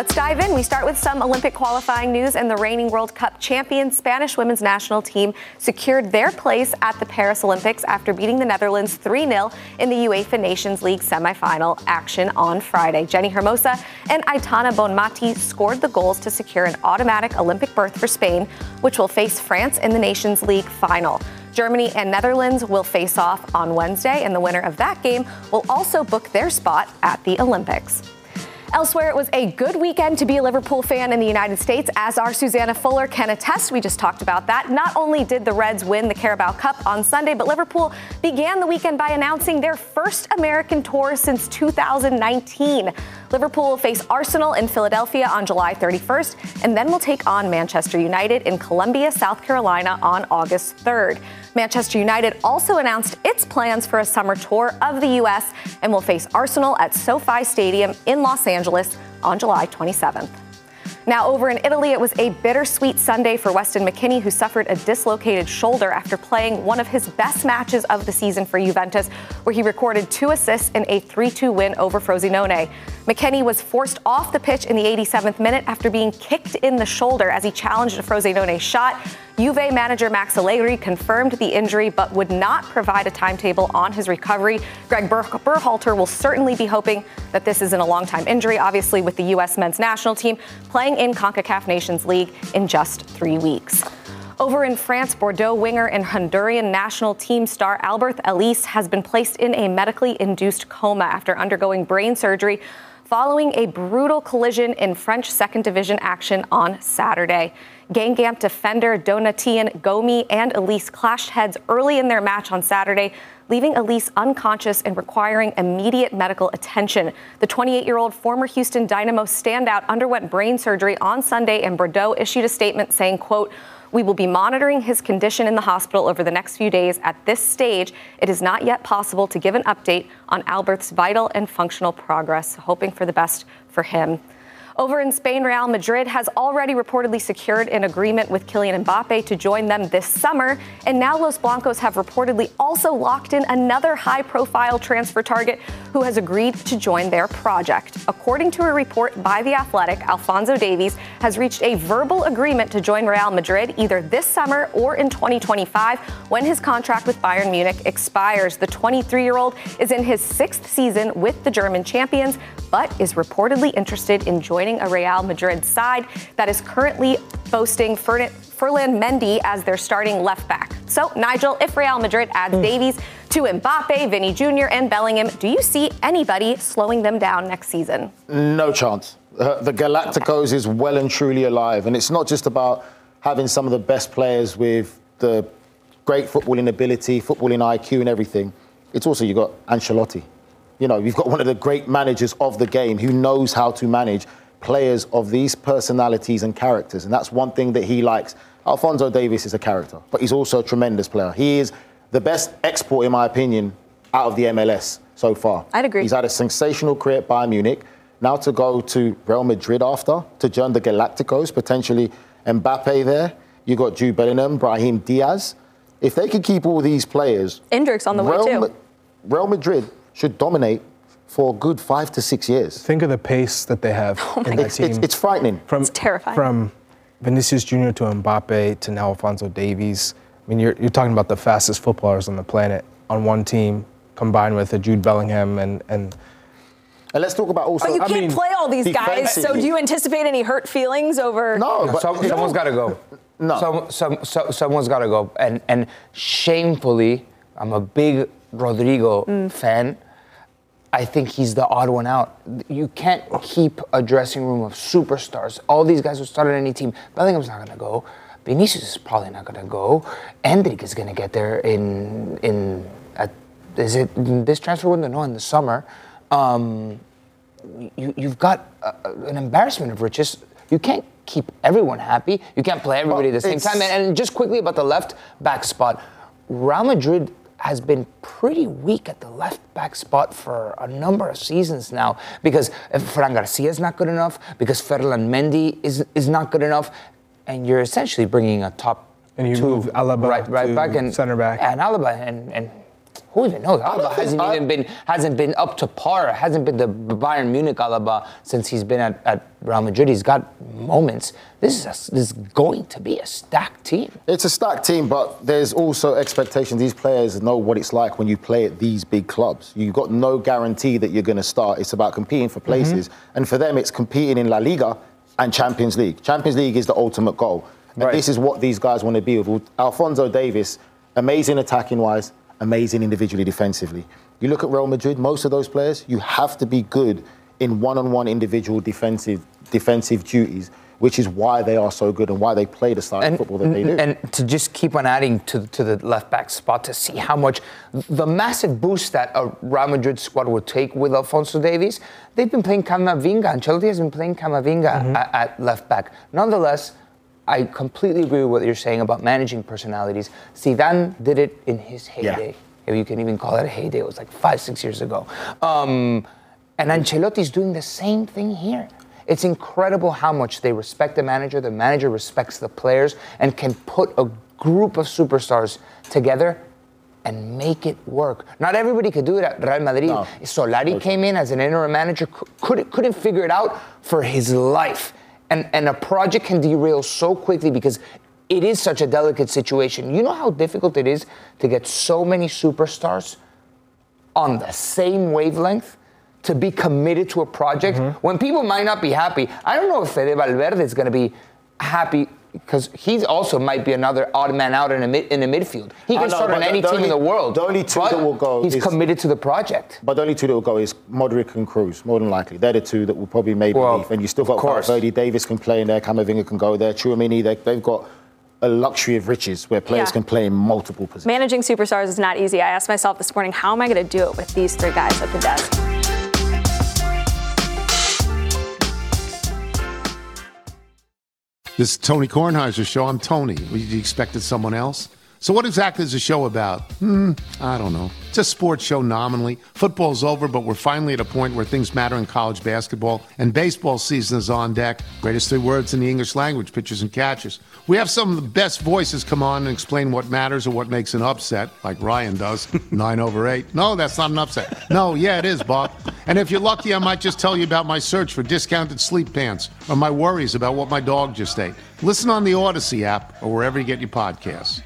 Let's dive in. We start with some Olympic qualifying news, and the reigning World Cup champion Spanish women's national team secured their place at the Paris Olympics after beating the Netherlands 3 0 in the UEFA Nations League semifinal action on Friday. Jenny Hermoso and Aitana Bonmati scored the goals to secure an automatic Olympic berth for Spain, which will face France in the Nations League final. Germany and Netherlands will face off on Wednesday, and the winner of that game will also book their spot at the Olympics. Elsewhere, it was a good weekend to be a Liverpool fan in the United States, as our Susanna Fuller can attest. We just talked about that. Not only did the Reds win the Carabao Cup on Sunday, but Liverpool began the weekend by announcing their first American tour since 2019. Liverpool will face Arsenal in Philadelphia on July 31st, and then will take on Manchester United in Columbia, South Carolina on August 3rd. Manchester United also announced its plans for a summer tour of the U.S. and will face Arsenal at SoFi Stadium in Los Angeles on July 27th. Now, over in Italy, it was a bittersweet Sunday for Weston McKennie, who suffered a dislocated shoulder after playing one of his best matches of the season for Juventus, where he recorded two assists in a 3 2 win over Frosinone. McKennie was forced off the pitch in the 87th minute after being kicked in the shoulder as he challenged a Frosinone shot. Juve manager Max Allegri confirmed the injury but would not provide a timetable on his recovery. Greg Ber- Berhalter will certainly be hoping that this isn't a long time injury, obviously, with the U.S. men's national team playing in CONCACAF Nations League in just three weeks. Over in France, Bordeaux winger and Honduran national team star Alberth Elis has been placed in a medically induced coma after undergoing brain surgery following a brutal collision in French second division action on Saturday. Guingamp defender Donatien Gomis and Elis clashed heads early in their match on Saturday, leaving Elis unconscious and requiring immediate medical attention. The 28 year old former Houston Dynamo standout underwent brain surgery on Sunday, and Bordeaux issued a statement saying, quote, we will be monitoring his condition in the hospital over the next few days. At this stage, it is not yet possible to give an update on Alberth's vital and functional progress, hoping for the best for him. Over in Spain, Real Madrid has already reportedly secured an agreement with Kylian Mbappe to join them this summer. And now Los Blancos have reportedly also locked in another high profile transfer target who has agreed to join their project. According to a report by The Athletic, Alphonso Davies has reached a verbal agreement to join Real Madrid either this summer or in 2025 when his contract with Bayern Munich expires. The 23 year old is in his sixth season with the German champions, but is reportedly interested in joining a Real Madrid side that is currently boasting Ferland Mendy as their starting left back. So, Nigel, if Real Madrid adds mm. Davies to Mbappe, Vinny Jr., and Bellingham, do you see anybody slowing them down next season? No chance. Uh, the Galacticos is well and truly alive, and it's not just about having some of the best players with the great footballing ability, footballing IQ, and everything. It's also you've got Ancelotti. You know, you've got one of the great managers of the game who knows how to manage players of these personalities and characters. And that's one thing that he likes Alphonso Davies is a character, but he's also a tremendous player. He is the best export, in my opinion, out of the MLS so far. I'd agree. He's had a sensational career at Bayern Munich. Now to go to Real Madrid after, to join the Galacticos, potentially Mbappe there. You got Jude Bellingham, Brahim Diaz. If they could keep all these players, Endrick's on the Real, way Ma- too. Real Madrid should dominate for a good five to six years. Think of the pace that they have in that It's, team. it's, it's frightening. from, It's terrifying. From Vinicius Jr. to Mbappe to now Alphonso Davies. I mean, you're, you're talking about the fastest footballers on the planet on one team, combined with a Jude Bellingham and, and And let's talk about also. But you can't mean, play all these guys. So do you anticipate any hurt feelings over? no, but Some, it- someone's got to go. No. Some, some, so, someone's got to go. And, and shamefully, I'm a big Rodrygo Mm. fan. I think he's the odd one out. You can't keep a dressing room of superstars. All these guys who started any team. Bellingham's not going to go. Vinicius is probably not going to go. Endrick is going to get there in in at, is it this transfer window? No, in the summer. Um, you, you've got a, a- an embarrassment of riches. You can't keep everyone happy. You can't play everybody at the same time. And, and just quickly about the left back spot, Real Madrid has been pretty weak at the left back spot for a number of seasons now because Fran Garcia is not good enough, because Ferland Mendy is is not good enough, and you're essentially bringing a top And you two move Alaba right, right back and center back. and Alaba and and who even knows? Alaba hasn't even been hasn't been up to par. Hasn't been the Bayern Munich Alaba since he's been at, at Real Madrid. He's got moments. This is a, this is going to be a stacked team. It's a stacked team, but there's also expectations. These players know what it's like when you play at these big clubs. You've got no guarantee that you're going to start. It's about competing for places. Mm-hmm. And for them, it's competing in La Liga and Champions League. Champions League is the ultimate goal. And Right. this is what these guys want to be with. Alphonso Davies, amazing attacking wise, amazing individually defensively. You look at Real Madrid, most of those players, you have to be good in one-on-one individual defensive defensive duties, which is why they are so good and why they play the style of football that they do. and to just keep on adding to, to the left back spot to see how much the massive boost that a Real Madrid squad would take with Alphonso Davies. They've been playing Camavinga. Ancelotti has been playing Camavinga Mm-hmm. at, at left back. Nonetheless, I completely agree with what you're saying about managing personalities. Zidane did it in his heyday. If you can even call it a heyday, it was like five, six years ago. Um, and Ancelotti's doing the same thing here. It's incredible how much they respect the manager, the manager respects the players, and can put a group of superstars together and make it work. Not everybody could do it at Real Madrid. No. Solari came in as an interim manager, couldn't, couldn't figure it out for his life. And, and a project can derail so quickly because it is such a delicate situation. You know how difficult it is to get so many superstars on the same wavelength to be committed to a project mm-hmm. when people might not be happy. I don't know if Fede Valverde is going to be happy because he also might be another odd man out in a mid, in the midfield. He can know, start on any the team in the world. the only two that will go He's is- committed to the project. But the only two that will go is Modric and Kroos, more than likely. They're the two that will probably maybe Well, leave. And you still got course. Valverde, Davies can play in there, Camavinga can go there, Tchouameni, they, they've got a luxury of riches where players Yeah. can play in multiple positions. Managing superstars is not easy. I asked myself this morning, how am I going to do it with these three guys at the desk? This is Tony Kornheiser's show. I'm Tony. You expected someone else? So, what exactly is the show about? Hmm, I don't know. It's a sports show nominally. Football's over, but we're finally at a point where things matter in college basketball, and baseball season is on deck. Greatest three words in the English language pitchers and catchers. We have some of the best voices come on and explain what matters or what makes an upset, like Ryan does. Nine over eight. No, that's not an upset. No, yeah, it is, Bob. And if you're lucky, I might just tell you about my search for discounted sleep pants or my worries about what my dog just ate. Listen on the Audacy app or wherever you get your podcasts.